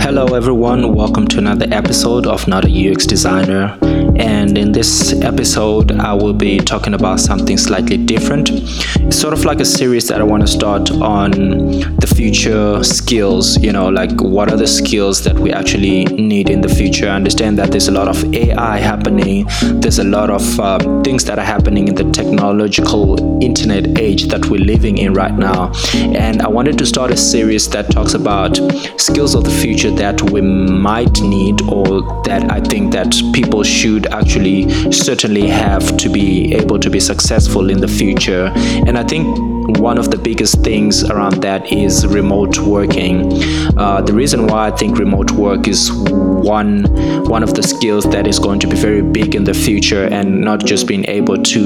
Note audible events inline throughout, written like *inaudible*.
Hello, everyone. Welcome to another episode of Not a UX Designer. And in this episode, I will be talking about something slightly different. It's sort of like a series that I want to start on the future skills, you know, like what are the skills that we actually need in the future. I understand that there's a lot of AI happening, there's a lot of uh, things that are happening in the technological internet age that we're living in right now. And I wanted to start a series that talks about skills of the future that we might need or that I think that people should actually certainly have to be able to be successful in the future. And I think one of the biggest things around that is remote working. Uh, the reason why I think remote work is one one of the skills that is going to be very big in the future, and not just being able to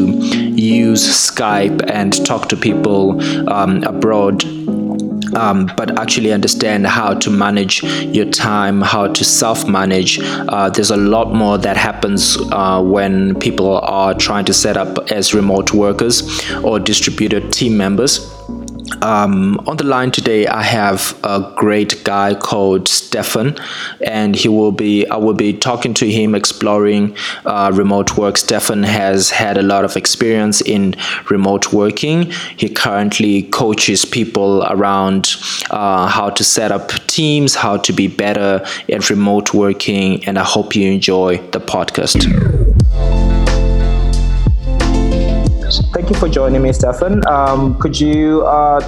use Skype and talk to people um, abroad um, but actually understand how to manage your time, how to self manage. Uh, there's a lot more that happens uh, when people are trying to set up as remote workers or distributed team members. Um, on the line today, I have a great guy called Stefan, and he will be. I will be talking to him, exploring uh, remote work. Stefan has had a lot of experience in remote working. He currently coaches people around uh, how to set up teams, how to be better at remote working, and I hope you enjoy the podcast. Thank you for joining me, Stefan. Um, could you uh,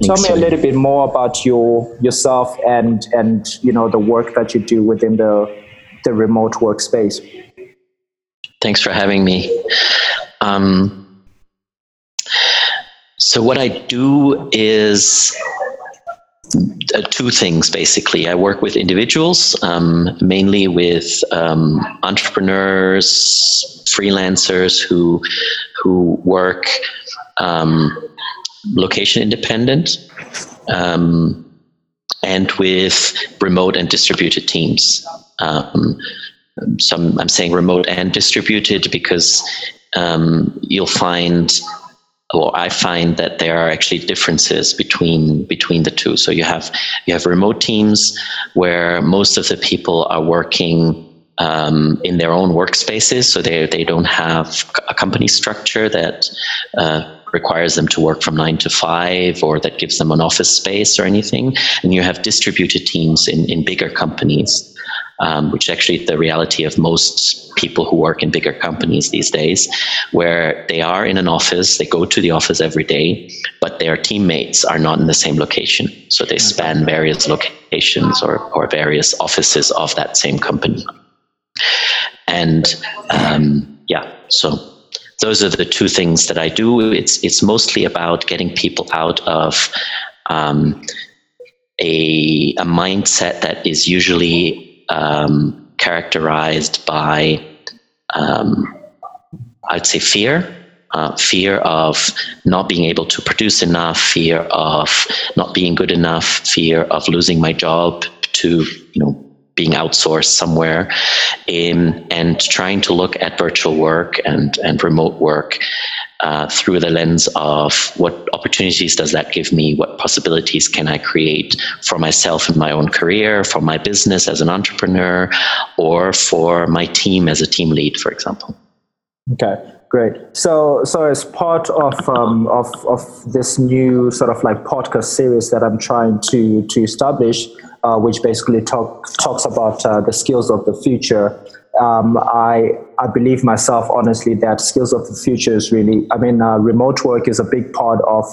tell me a little bit more about your yourself and and you know the work that you do within the the remote workspace? Thanks for having me. Um, so what I do is uh, two things basically. I work with individuals, um, mainly with um, entrepreneurs, freelancers who who work um, location independent, um, and with remote and distributed teams. Um, some I'm saying remote and distributed because um, you'll find or I find that there are actually differences between between the two. So you have you have remote teams where most of the people are working um, in their own workspaces, so they they don't have a company structure that uh, requires them to work from nine to five or that gives them an office space or anything. And you have distributed teams in in bigger companies um, which is actually the reality of most people who work in bigger companies these days, where they are in an office, they go to the office every day, but their teammates are not in the same location. So they span various locations or, or various offices of that same company. And um, yeah, so those are the two things that I do. It's it's mostly about getting people out of um, a, a mindset that is usually um, characterized by, um, I'd say, fear. Uh, fear of not being able to produce enough, fear of not being good enough, fear of losing my job to, you know, being outsourced somewhere, um, and trying to look at virtual work and, and remote work uh, through the lens of what opportunities does that give me? What possibilities can I create for myself in my own career, for my business as an entrepreneur, or for my team as a team lead, for example? Okay, great. So, so as part of um, of of this new sort of like podcast series that I'm trying to to establish, uh, which basically talk, talks about uh, the skills of the future um, I I believe myself honestly that skills of the future is really I mean uh, remote work is a big part of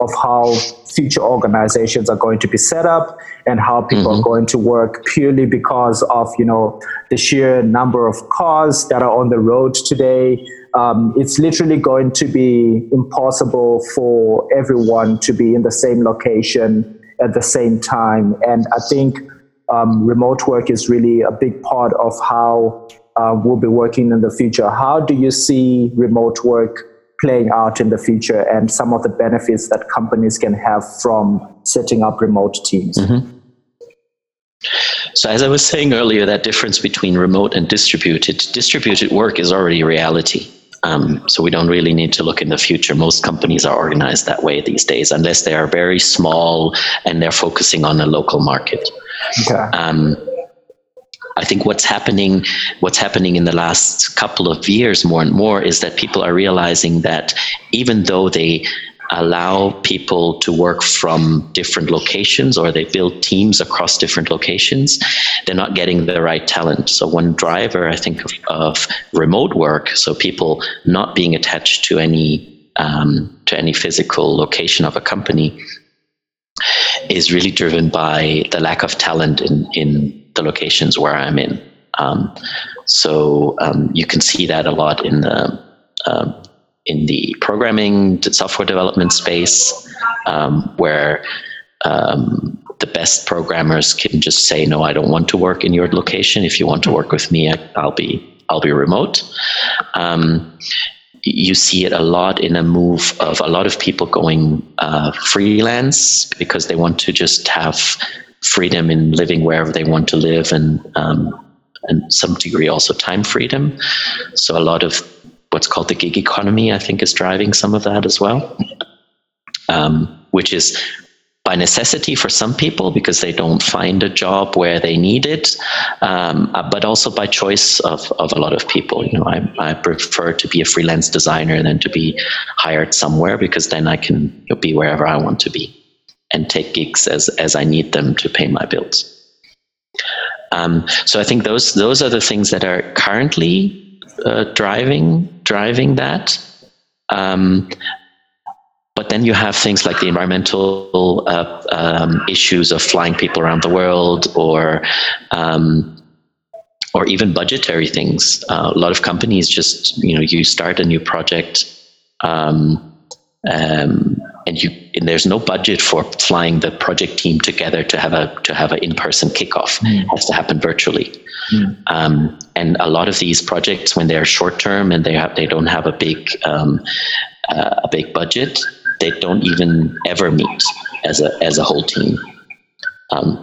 of how future organizations are going to be set up and how people mm-hmm. are going to work purely because of you know the sheer number of cars that are on the road today um, it's literally going to be impossible for everyone to be in the same location at the same time and i think um, remote work is really a big part of how uh, we'll be working in the future. How do you see remote work playing out in the future and some of the benefits that companies can have from setting up remote teams? Mm-hmm. So, as I was saying earlier, that difference between remote and distributed, distributed work is already reality. Um, so we don't really need to look in the future. Most companies are organized that way these days, unless they are very small and they're focusing on a local market. Okay. Um, I think what's happening, what's happening in the last couple of years more and more is that people are realizing that even though they allow people to work from different locations or they build teams across different locations, they're not getting the right talent. So one driver, I think, of, of remote work, so people not being attached to any um, to any physical location of a company, is really driven by the lack of talent in in the locations where I'm in. Um, so um, you can see that a lot in the uh, in the programming software development space, um, where um, the best programmers can just say, "No, I don't want to work in your location. If you want to work with me, I'll be I'll be remote." You see it a lot in a move of a lot of people going uh, freelance because they want to just have freedom in living wherever they want to live and um, and some degree also time freedom. So a lot of what's called the gig economy, I think, is driving some of that as well, um, which is by necessity for some people because they don't find a job where they need it, um, uh, but also by choice of, of a lot of people. You know, I, I prefer to be a freelance designer than to be hired somewhere because then I can be wherever I want to be and take gigs as, as I need them to pay my bills. Um, so I think those those are the things that are currently uh, driving driving that. Um, but then you have things like the environmental uh, um, issues of flying people around the world, or um, or even budgetary things. Uh, a lot of companies just you know you start a new project. Um, um and you and there's no budget for flying the project team together to have a to have an in-person kickoff. Mm. It has to happen virtually. Mm. Um, and a lot of these projects, when they're short term and they have they don't have a big um, uh, a big budget, they don't even ever meet as a as a whole team. Um,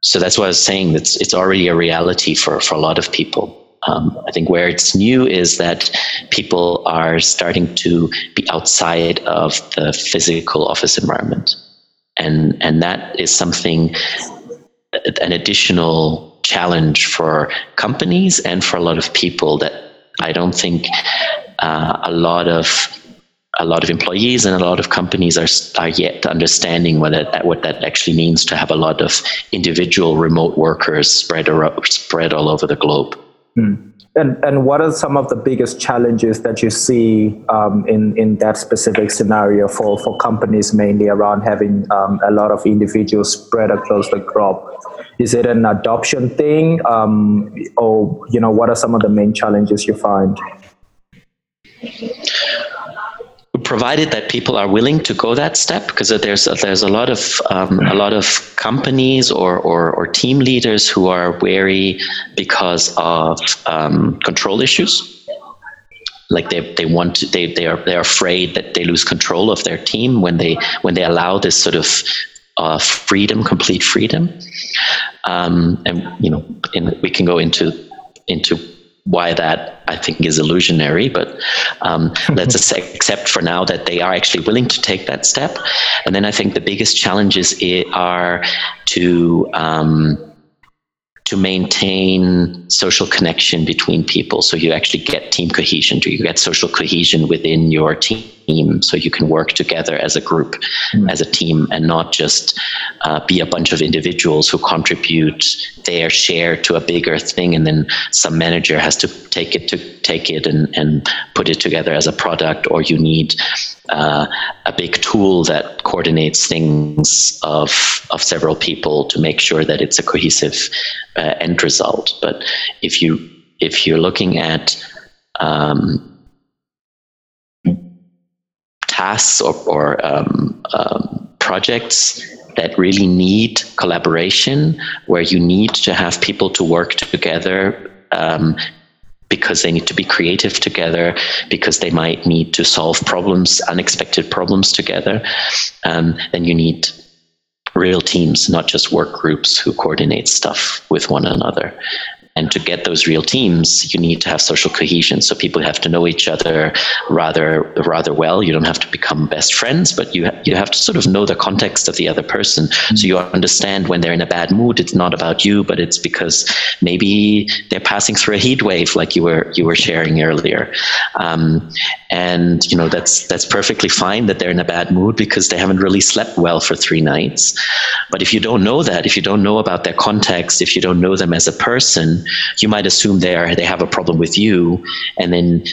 so that's what I was saying. It's it's already a reality for for a lot of people. Um, I think where it's new is that people are starting to be outside of the physical office environment, and and that is something an additional challenge for companies and for a lot of people that I don't think uh, a lot of a lot of employees and a lot of companies are are yet understanding what that what that actually means to have a lot of individual remote workers spread around, spread all over the globe. Hmm. And and what are some of the biggest challenges that you see um, in in that specific scenario for for companies mainly around having um, a lot of individuals spread across the globe? Is it an adoption thing, um, or you know what are some of the main challenges you find? Provided that people are willing to go that step, because there's there's a lot of um, a lot of companies or, or, or team leaders who are wary because of um, control issues. Like they, they want to, they they are they're afraid that they lose control of their team when they when they allow this sort of uh, freedom, complete freedom. Um, and you know, in, we can go into into why that I think is illusionary, but um, *laughs* let's accept for now that they are actually willing to take that step. And then I think the biggest challenges are to um, to maintain social connection between people. So you actually get team cohesion, Do you get social cohesion within your team so you can work together as a group, mm. as a team, and not just uh, be a bunch of individuals who contribute their share to a bigger thing and then some manager has to take it to take it and, and put it together as a product or you need uh, a big tool that coordinates things of of several people to make sure that it's a cohesive uh, end result. But if you if you're looking at um, tasks or, or um, um, projects that really need collaboration, where you need to have people to work together um, because they need to be creative together, because they might need to solve problems, unexpected problems together, um, then you need real teams, not just work groups who coordinate stuff with one another. And to get those real teams, you need to have social cohesion. So people have to know each other rather rather well. You don't have to become best friends, but you ha- you have to sort of know the context of the other person. Mm-hmm. So you understand when they're in a bad mood, it's not about you, but it's because maybe they're passing through a heat wave, like you were you were sharing earlier. Um, and you know that's that's perfectly fine that they're in a bad mood because they haven't really slept well for three nights. But if you don't know that, if you don't know about their context, if you don't know them as a person, you might assume they are they have a problem with you, and then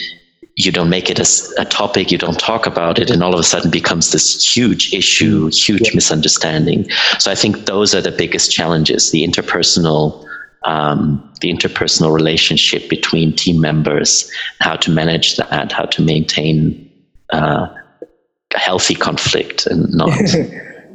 you don't make it as a topic, you don't talk about it, and all of a sudden becomes this huge issue, huge yeah. misunderstanding. So I think those are the biggest challenges: the interpersonal. Um, the interpersonal relationship between team members, how to manage that, how to maintain uh, healthy conflict and not *laughs* cool.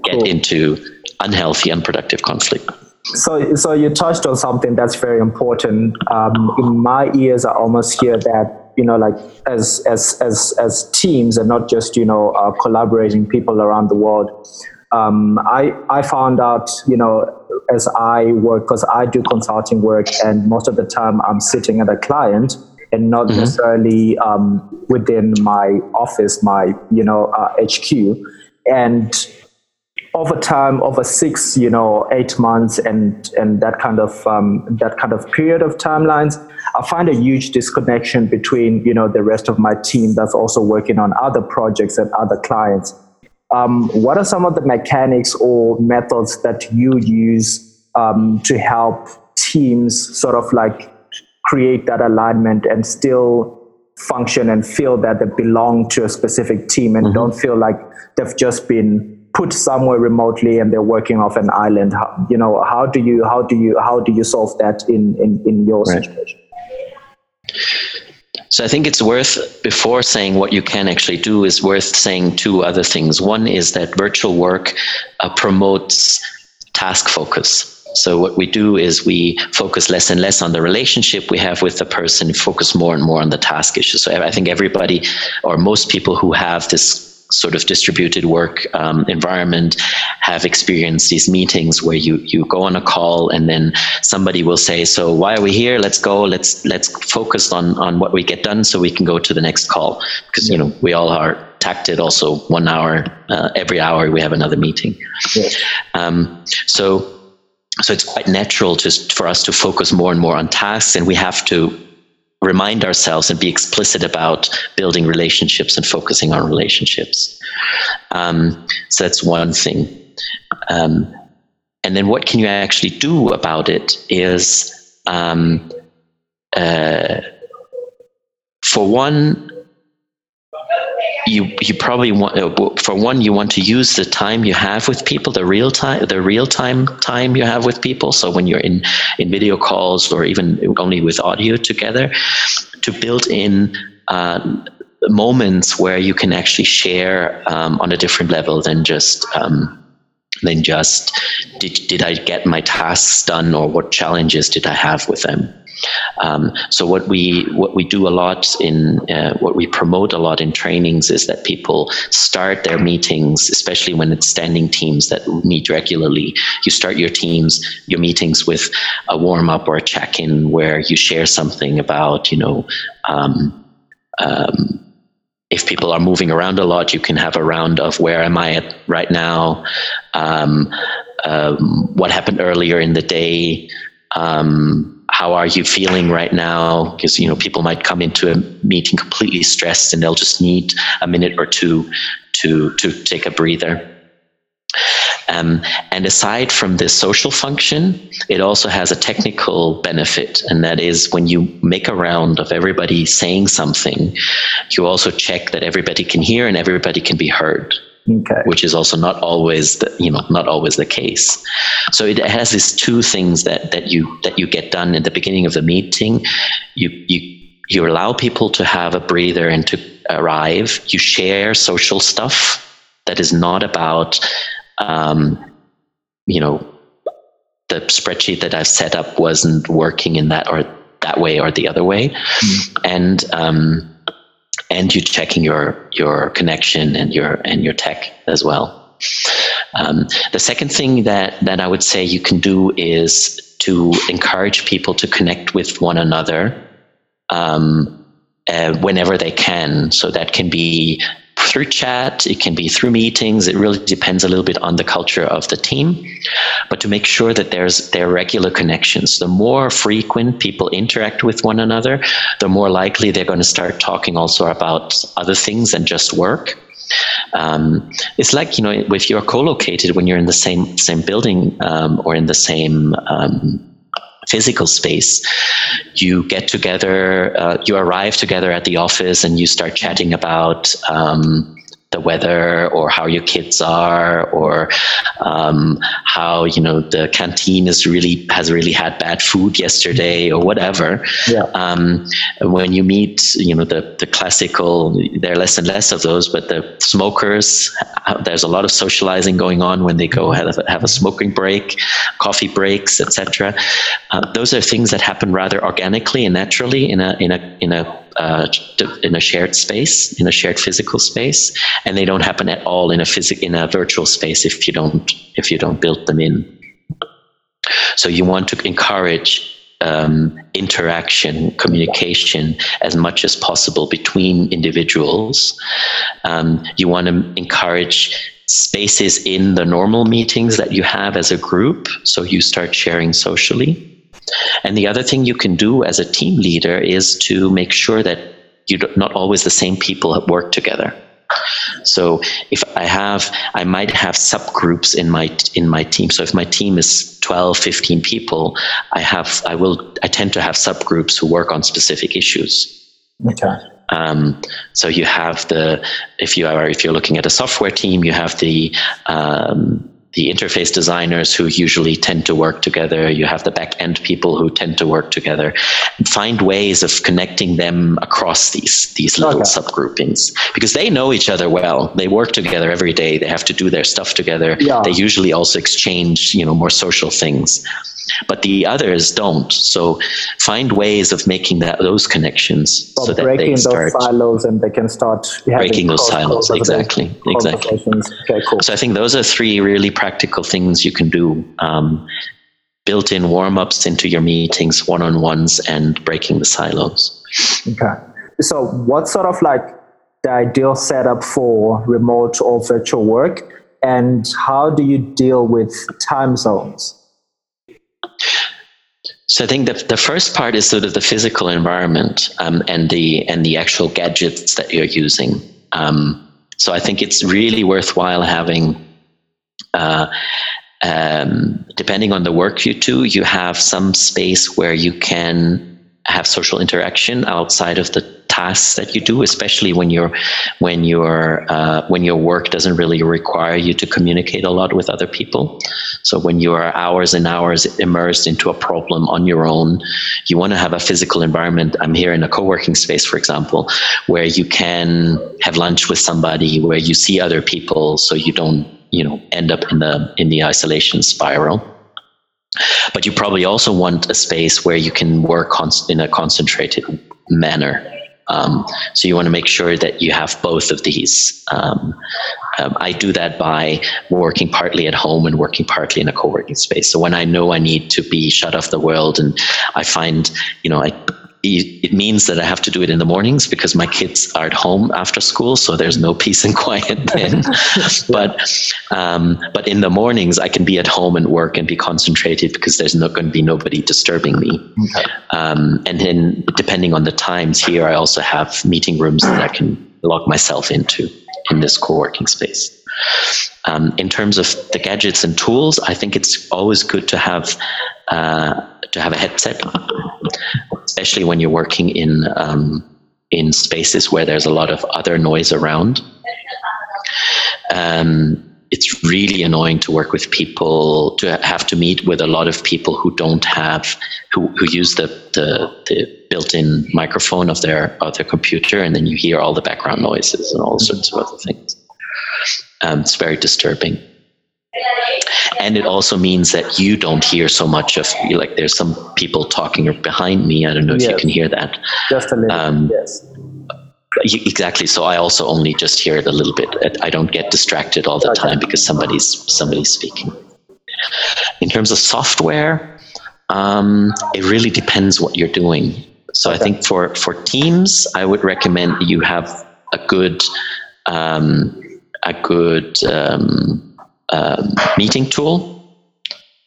get into unhealthy, unproductive conflict. So, so you touched on something that's very important. Um, in my ears, I almost hear that you know, like as as as as teams, and not just you know uh, collaborating people around the world. Um, I I found out you know as I work because I do consulting work, and most of the time I'm sitting at a client and not mm-hmm. necessarily um, within my office, my you know uh, HQ, and over time, over six, you know, eight months, and and that kind of um, that kind of period of timelines, I find a huge disconnection between you know the rest of my team that's also working on other projects and other clients. Um, what are some of the mechanics or methods that you use um, to help teams sort of like create that alignment and still function and feel that they belong to a specific team and mm-hmm. don't feel like they've just been put somewhere remotely and they're working off an island how, you know how do you how do you how do you solve that in in, in your right. situation so I think it's worth, before saying what you can actually do, is worth saying two other things. One is that virtual work uh, promotes task focus. So what we do is we focus less and less on the relationship we have with the person, focus more and more on the task issue. So I think everybody or most people who have this sort of distributed work um, environment have experienced these meetings where you you go on a call and then somebody will say so why are we here? Let's go. Let's let's focus on on what we get done so we can go to the next call. Because you know we all are tacted also one hour uh, every hour we have another meeting. Yeah. um, so so it's quite natural just for us to focus more and more on tasks and we have to remind ourselves and be explicit about building relationships and focusing on relationships. Um, so that's one thing. Um, and then what can you actually do about it is um, uh, for one, you you probably want uh, for one you want to use the time you have with people the real time the real time time you have with people. So when you're in in video calls or even only with audio together to build in um, moments where you can actually share um, on a different level than just um, than just did, did I get my tasks done or what challenges did I have with them um, so what we what we do a lot in uh, what we promote a lot in trainings is that people start their meetings, especially when it's standing teams that meet regularly. You start your teams, your meetings with a warm up or a check in where you share something about you know. Um, um, if people are moving around a lot, you can have a round of where am I at right now? Um, um, what happened earlier in the day? Um, how are you feeling right now? Because you know people might come into a meeting completely stressed, and they'll just need a minute or two to to take a breather. Um, and aside from this social function, it also has a technical benefit, and that is when you make a round of everybody saying something, you also check that everybody can hear and everybody can be heard. Okay. Which is also not always the, you know not always the case. So it has these two things that that you that you get done in the beginning of the meeting. You you you allow people to have a breather and to arrive. You share social stuff that is not about um, you know the spreadsheet that I've set up wasn't working in that or that way or the other way, mm. and um, and you're checking your your connection and your and your tech as well. Um, the second thing that that I would say you can do is to encourage people to connect with one another um, uh, whenever they can. So that can be through chat, it can be through meetings. It really depends a little bit on the culture of the team. But to make sure that there's there are regular connections, the more frequent people interact with one another, the more likely they're going to start talking also about other things than just work. Um, it's like you know if you're co-located when you're in the same same building um, or in the same um, physical space. You get together, uh, you arrive together at the office, and you start chatting about um, the weather or how your kids are or um, how you know the canteen is really has really had bad food yesterday or whatever. Yeah. um, when you meet you know the, the classical there are less and less of those but the smokers there's a lot of socializing going on when they go have a, have a smoking break coffee breaks etc uh, those are things that happen rather organically and naturally in a in a in a uh, in a shared space, in a shared physical space, and they don't happen at all in a physic in a virtual space if you don't if you don't build them in. So you want to encourage um, interaction, communication as much as possible between individuals. Um, you want to encourage spaces in the normal meetings that you have as a group, so you start sharing socially. And the other thing you can do as a team leader is to make sure that you not always the same people work together. So if I have, I might have subgroups in my in my team. So if my team is 12, 15 people, I have, I will, I tend to have subgroups who work on specific issues. Okay. Um, so you have the, if you are, if you're looking at a software team, you have the um, the interface designers who usually tend to work together. You have the back end people who tend to work together. And find ways of connecting them across these these little okay. subgroupings because they know each other well. They work together every day. They have to do their stuff together. Yeah. They usually also exchange, you know, more social things but the others don't. So find ways of making that those connections so, so that breaking they start those silos and they can start breaking those silos. Exactly, exactly. Okay, cool. So I think those are three really practical things you can do. Um, built-in warm-ups into your meetings, one-on-ones, and breaking the silos. Okay. So what sort of like the ideal setup for remote or virtual work, and how do you deal with time zones? So I think the, the first part is sort of the physical environment um, and the and the actual gadgets that you're using. Um, so I think it's really worthwhile having, uh, um, depending on the work you do, you have some space where you can have social interaction outside of the tasks that you do, especially when your when your uh, when your work doesn't really require you to communicate a lot with other people. So when you are hours and hours immersed into a problem on your own, you want to have a physical environment. I'm here in a co-working space, for example, where you can have lunch with somebody, where you see other people, so you don't you know end up in the in the isolation spiral but you probably also want a space where you can work in a concentrated manner um, so you want to make sure that you have both of these. Um, um, I do that by working partly at home and working partly in a co-working space. So when I know I need to be shut off the world, and I find, you know, I it means that I have to do it in the mornings because my kids are at home after school, so there's no *laughs* peace and quiet then. *laughs* but um, but in the mornings, I can be at home and work and be concentrated because there's not going to be nobody disturbing me. Okay. Um, and then depending on the times here, I also have meeting rooms that I can lock myself into in this co-working space. Um, in terms of the gadgets and tools, I think it's always good to have uh, to have a headset, especially when you're working in um, in spaces where there's a lot of other noise around. Um, it's really annoying to work with people to have to meet with a lot of people who don't have who, who use the, the, the built-in microphone of their of their computer and then you hear all the background noises and all sorts of other things um, it's very disturbing and it also means that you don't hear so much of like there's some people talking behind me i don't know if yes. you can hear that just a little um, yes exactly so i also only just hear it a little bit i don't get distracted all the okay. time because somebody's somebody's speaking in terms of software Um, it really depends what you're doing. So okay. I think for for teams, I would recommend you have a good um, a good um, uh, meeting tool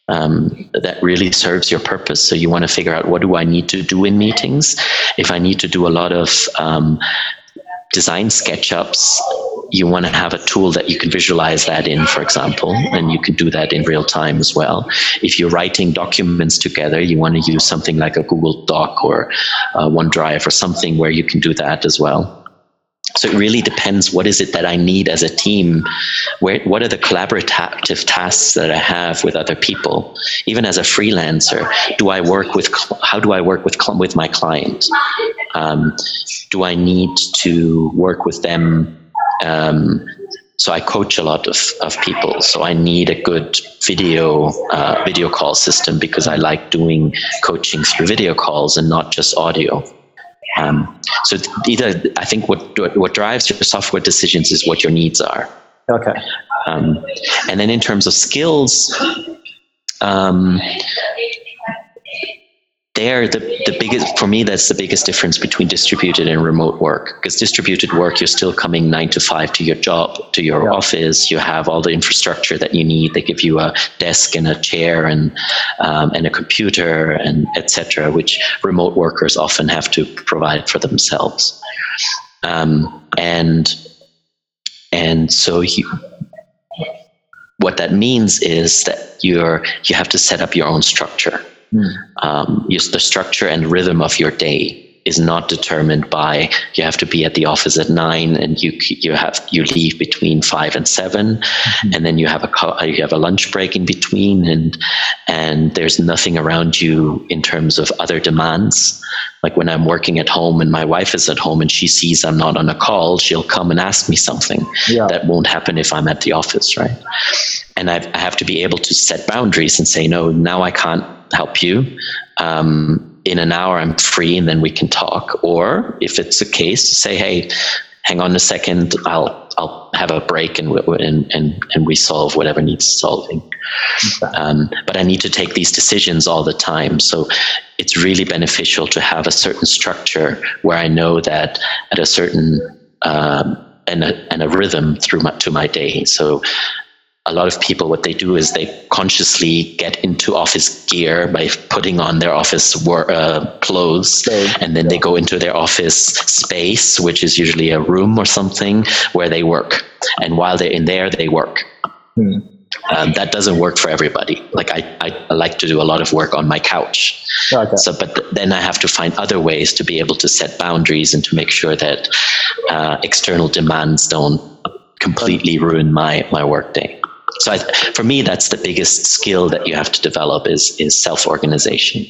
um, that really serves your purpose. So you want to figure out what do I need to do in meetings. If I need to do a lot of um, design SketchUps, you want to have a tool that you can visualize that in, for example, and you can do that in real time as well. If you're writing documents together, you want to use something like a Google Doc or uh, OneDrive or something where you can do that as well. So it really depends what is it that I need as a team? Where, what are the collaborative tasks that I have with other people? Even as a freelancer, do I work with, how do I work with, with my client? Um, do I need to work with them? Um, so I coach a lot of, of people. So I need a good video uh, video call system because I like doing coaching through video calls and not just audio. Um, so either I think what what drives your software decisions is what your needs are. Okay. Um, and then in terms of skills, um, there the, the biggest for me that's the biggest difference between distributed and remote work because distributed work you're still coming nine to five to your job to your yeah. office. You have all the infrastructure that you need. They give you a desk and a chair and um, and a computer and etc which remote workers often have to provide for themselves. Um, and and so you what that means is that you're you have to set up your own structure Mm. Um, the structure and rhythm of your day is not determined by you have to be at the office at nine and you you have you leave between five and 7 mm-hmm. and then you have a you have a lunch break in between and and there's nothing around you in terms of other demands like when I'm working at home and my wife is at home and she sees I'm not on a call she'll come and ask me something yeah. that won't happen if I'm at the office right and I've, I have to be able to set boundaries and say no now I can't help you. Um, in an hour, I'm free, and then we can talk. Or if it's a case, say, hey, hang on a second, I'll I'll have a break and and and, and we solve whatever needs solving. Okay. Um, but I need to take these decisions all the time, so it's really beneficial to have a certain structure where I know that at a certain um, and a, and a rhythm through my, to my day. So a lot of people what they do is they consciously get into office gear by putting on their office wor- uh, clothes and then they go into their office space which is usually a room or something where they work. And while they're in there they work. Hmm. um, that doesn't work for everybody. Like I, I, like to do a lot of work on my couch. Okay. so but th- then i have to find other ways to be able to set boundaries and to make sure that uh, external demands don't completely ruin my my workday so I, for me, that's the biggest skill that you have to develop is is self organization.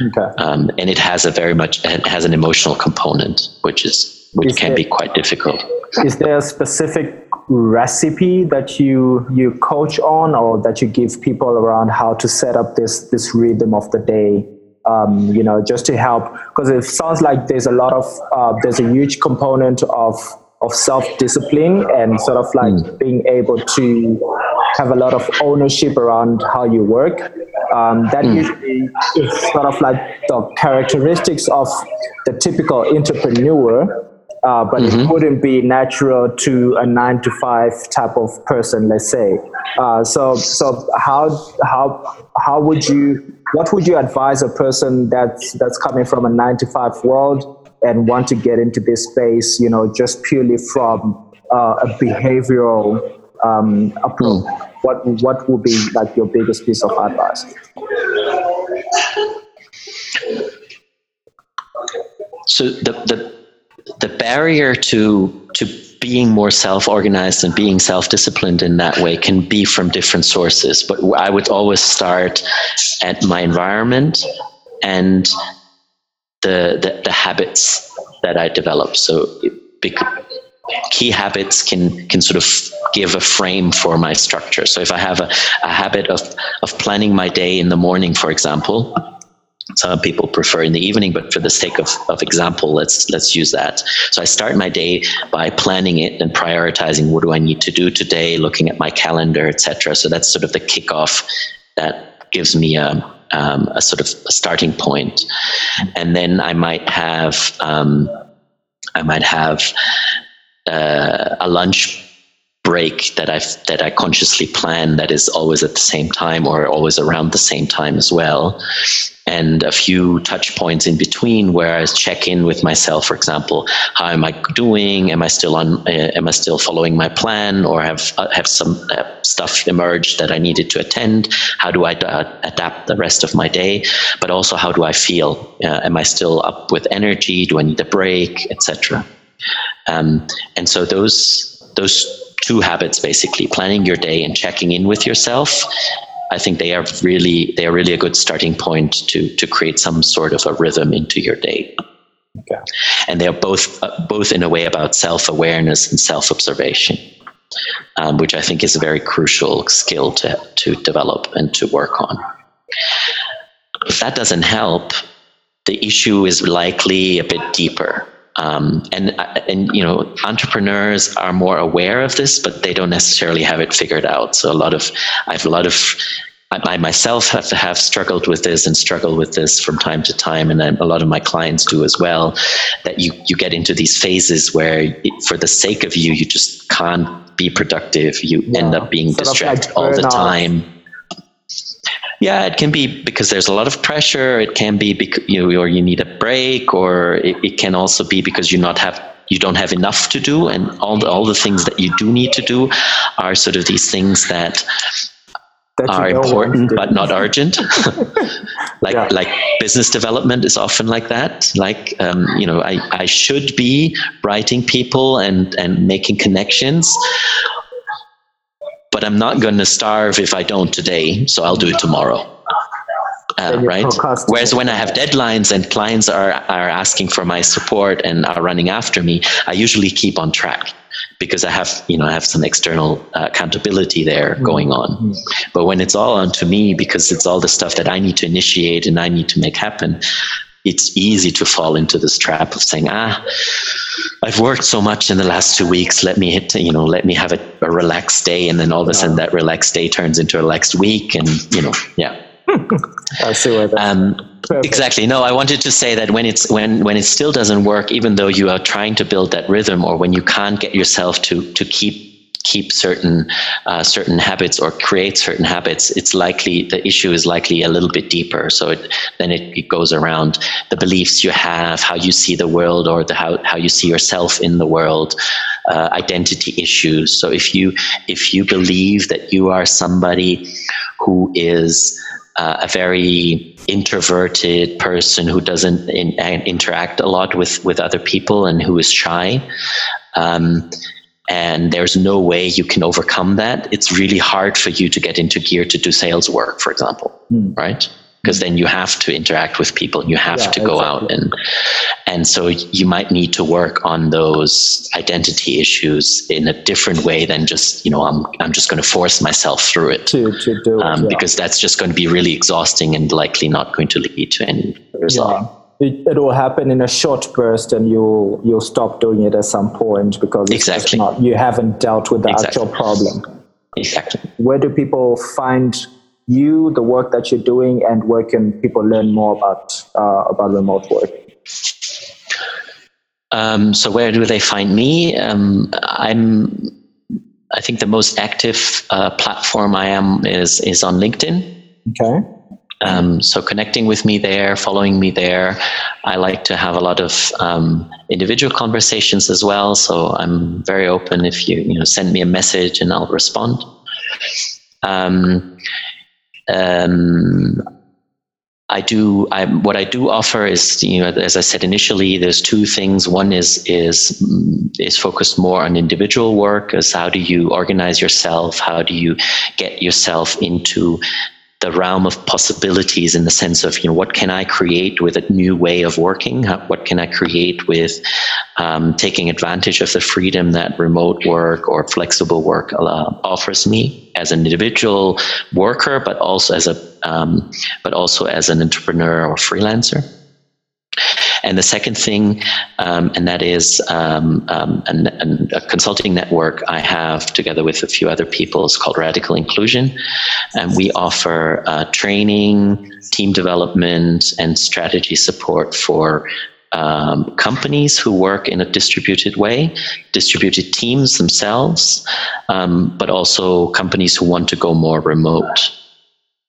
Okay. Um, and it has a very much it has an emotional component, which is which is can there, be quite difficult. Is there a specific recipe that you you coach on, or that you give people around how to set up this this rhythm of the day? Um, you know, just to help, because it sounds like there's a lot of uh, there's a huge component of of self discipline and sort of like mm. being able to have a lot of ownership around how you work. Um, that mm. usually is sort of like the characteristics of the typical entrepreneur. Uh, but mm-hmm. it wouldn't be natural to a nine to five type of person, let's say. Uh, so, so how how how would you? What would you advise a person that's that's coming from a nine to five world and want to get into this space? You know, just purely from uh, a behavioral um, approach, mm. what what would be like your biggest piece of advice? So the the the barrier to to being more self-organized and being self-disciplined in that way can be from different sources but i would always start at my environment and the the, the habits that i develop so key habits can can sort of give a frame for my structure. So if I have a, a habit of of planning my day in the morning, for example, some people prefer in the evening, but for the sake of, of example, let's let's use that. So I start my day by planning it and prioritizing what do I need to do today, looking at my calendar, etc. So that's sort of the kickoff that gives me a, um, a sort of a starting point, and then I might have um, I might have uh, a lunch break that I that I consciously plan that is always at the same time or always around the same time as well, and a few touch points in between where I check in with myself. For example, how am I doing? Am I still on? Uh, am I still following my plan, or have uh, have some uh, stuff emerged that I needed to attend? How do I adapt the rest of my day? But also, how do I feel? Uh, am I still up with energy? Do I need a break, etc. Um, and so those those two habits basically. Planning your day and checking in with yourself i think they are really they are really a good starting point to to create some sort of a rhythm into your day. Okay. and they are both uh, both in a way about self-awareness and self-observation um, which i think is a very crucial skill to to develop and to work on. If that doesn't help the issue is likely a bit deeper um, and and you know entrepreneurs are more aware of this, but they don't necessarily have it figured out. So a lot of I have a lot of I myself have have struggled with this and struggle with this from time to time, and a lot of my clients do as well. That you you get into these phases where, for the sake of you, you just can't be productive. You yeah. end up being sort distracted like all the time. Yeah, it can be because there's a lot of pressure. It can be because you know, or you need a break, or it, it can also be because you not have you don't have enough to do, and all the all the things that you do need to do are sort of these things that that are important but not urgent. *laughs* like yeah. like business development is often like that. Like um, you know, I, I should be writing people and and making connections, but I'm not going to starve if I don't today, so I'll do it tomorrow. Uh, right? Whereas when I have deadlines and clients are, are asking for my support and are running after me, I usually keep on track because I have, you know, I have some external uh, accountability there mm-hmm. going on. Mm-hmm. But when it's all on to me because it's all the stuff that I need to initiate and I need to make happen, it's easy to fall into this trap of saying, ah, I've worked so much in the last two weeks. Let me hit, you know, let me have a, a relaxed day. And then all of a sudden that relaxed day turns into a relaxed week. And, you know, yeah. *laughs* I see where that's um, exactly. No, I wanted to say that when it's when when it still doesn't work, even though you are trying to build that rhythm, or when you can't get yourself to to keep keep certain uh, certain habits or create certain habits, it's likely the issue is likely a little bit deeper. So it, then it, it, goes around the beliefs you have, how you see the world, or the, how how you see yourself in the world, uh, identity issues. So if you if you believe that you are somebody who is uh, a very introverted person who doesn't in, interact a lot with with other people and who is shy. Um, and there's no way you can overcome that. It's really hard for you to get into gear to do sales work, for example, mm. right? Because then you have to interact with people, you have yeah, to go exactly. out and and so you might need to work on those identity issues in a different way than just you know I'm I'm just going to force myself through it to, to do it, um, yeah. because that's just going to be really exhausting and likely not going to lead to any result. Yeah it, it will happen in a short burst and you'll you'll stop doing it at some point because exactly. Not, you haven't dealt with the exactly. actual problem. Exactly. Where do people find you the work that you're doing and where can people learn more about uh, about remote work? Um, so where do they find me? Um, i'm i think the most active uh, platform i am is is on linkedin. Okay um, so connecting with me there, following me there. I like to have a lot of um, individual conversations as well. So I'm very open if you you know send me a message and I'll respond. Um, um I do. I, what I do offer is, you know, as I said initially, there's two things. One is is is focused more on individual work, as how do you organize yourself, how do you get yourself into the realm of possibilities in the sense of you know what can I create with a new way of working? What can I create with um, taking advantage of the freedom that remote work or flexible work uh, offers me as an individual worker, but also as a um, but also as an entrepreneur or freelancer. And the second thing, um, and that is um, um, an, an, a consulting network I have together with a few other people. It's called Radical Inclusion. And we offer uh, training, team development, and strategy support for um, companies who work in a distributed way, distributed teams themselves, um, but also companies who want to go more remote.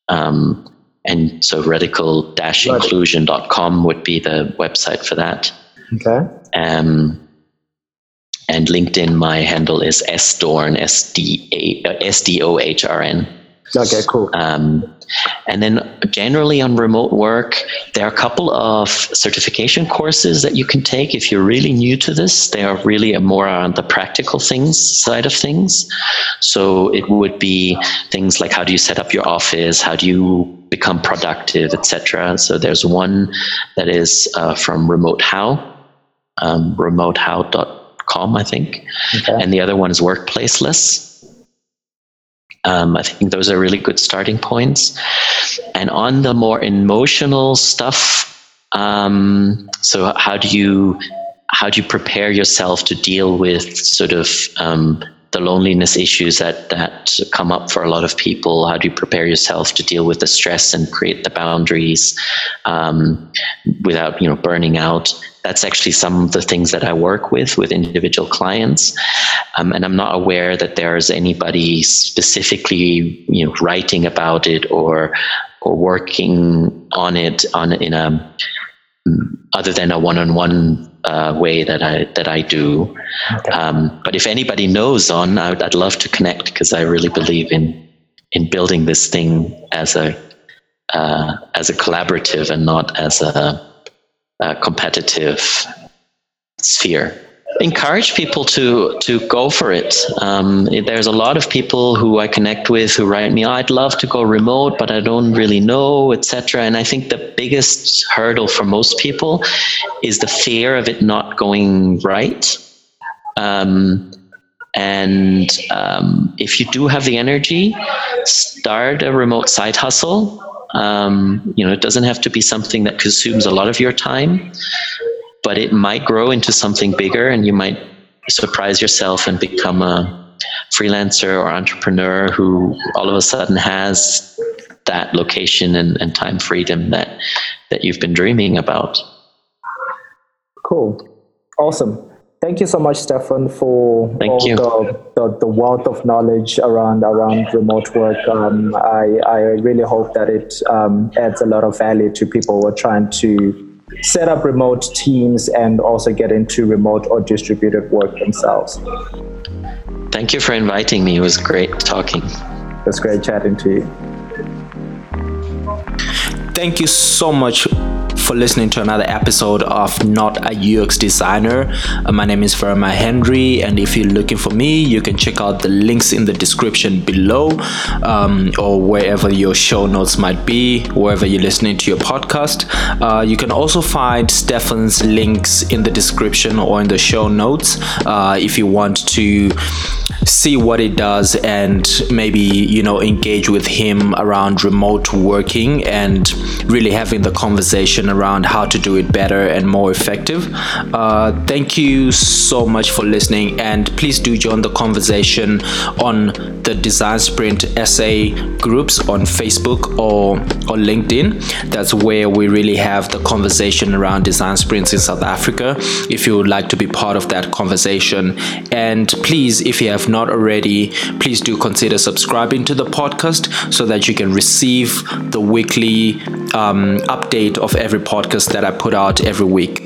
Um, and so radical-inclusion.com would be the website for that. Okay. Um, and LinkedIn, my handle is sdohrn, S-D-O-H-R-N. Okay, cool. Um, and then generally on remote work, there are a couple of certification courses that you can take if you're really new to this. They are really more on the practical things side of things. So it would be things like how do you set up your office, how do you become productive, etc. So there's one that is uh, from Remote How, um, remotehow.com, I think, okay. and the other one is Workplaceless. Um, I think those are really good starting points. And on the more emotional stuff, um, so how do you how do you prepare yourself to deal with sort of um, the loneliness issues that that come up for a lot of people? How do you prepare yourself to deal with the stress and create the boundaries um, without you know burning out? That's actually some of the things that I work with with individual clients. Um, and I'm not aware that there's anybody specifically, you know, writing about it or or working on it on in a other than a one-on-one uh, way that I that I do. Okay. Um, but if anybody knows on, I'd, I'd love to connect because I really believe in in building this thing as a uh, as a collaborative and not as a uh, competitive sphere encourage people to to go for it. Um, there's a lot of people who I connect with who write me, oh, "I'd love to go remote, but I don't really know, etc." And I think the biggest hurdle for most people is the fear of it not going right. Um, and um, if you do have the energy, start a remote side hustle. Um, you know, it doesn't have to be something that consumes a lot of your time, but it might grow into something bigger, and you might surprise yourself and become a freelancer or entrepreneur who all of a sudden has that location and, and time freedom that that you've been dreaming about. Cool, awesome. Thank you so much, Stefan, for Thank all the, the, the, wealth of knowledge around around remote work. Um, I, I really hope that it um, adds a lot of value to people who are trying to set up remote teams and also get into remote or distributed work themselves. Thank you for inviting me. It was great talking. It was great chatting to you. Thank you so much for listening to another episode of Not a UX Designer. Uh, my name is Verma Henry, and if you're looking for me, you can check out the links in the description below um, or wherever your show notes might be, wherever you're listening to your podcast. Uh, you can also find Stefan's links in the description or in the show notes uh, if you want to see what it does and maybe you know engage with him around remote working and really having the conversation around how to do it better and more effective. Uh, thank you so much for listening and please do join the conversation on the design sprint SA groups on facebook or or linkedin. That's where we really have the conversation around design sprints in south africa if you would like to be part of that conversation. And please if you have not already, please do consider subscribing to the podcast so that you can receive the weekly um, update of every podcast that I put out every week.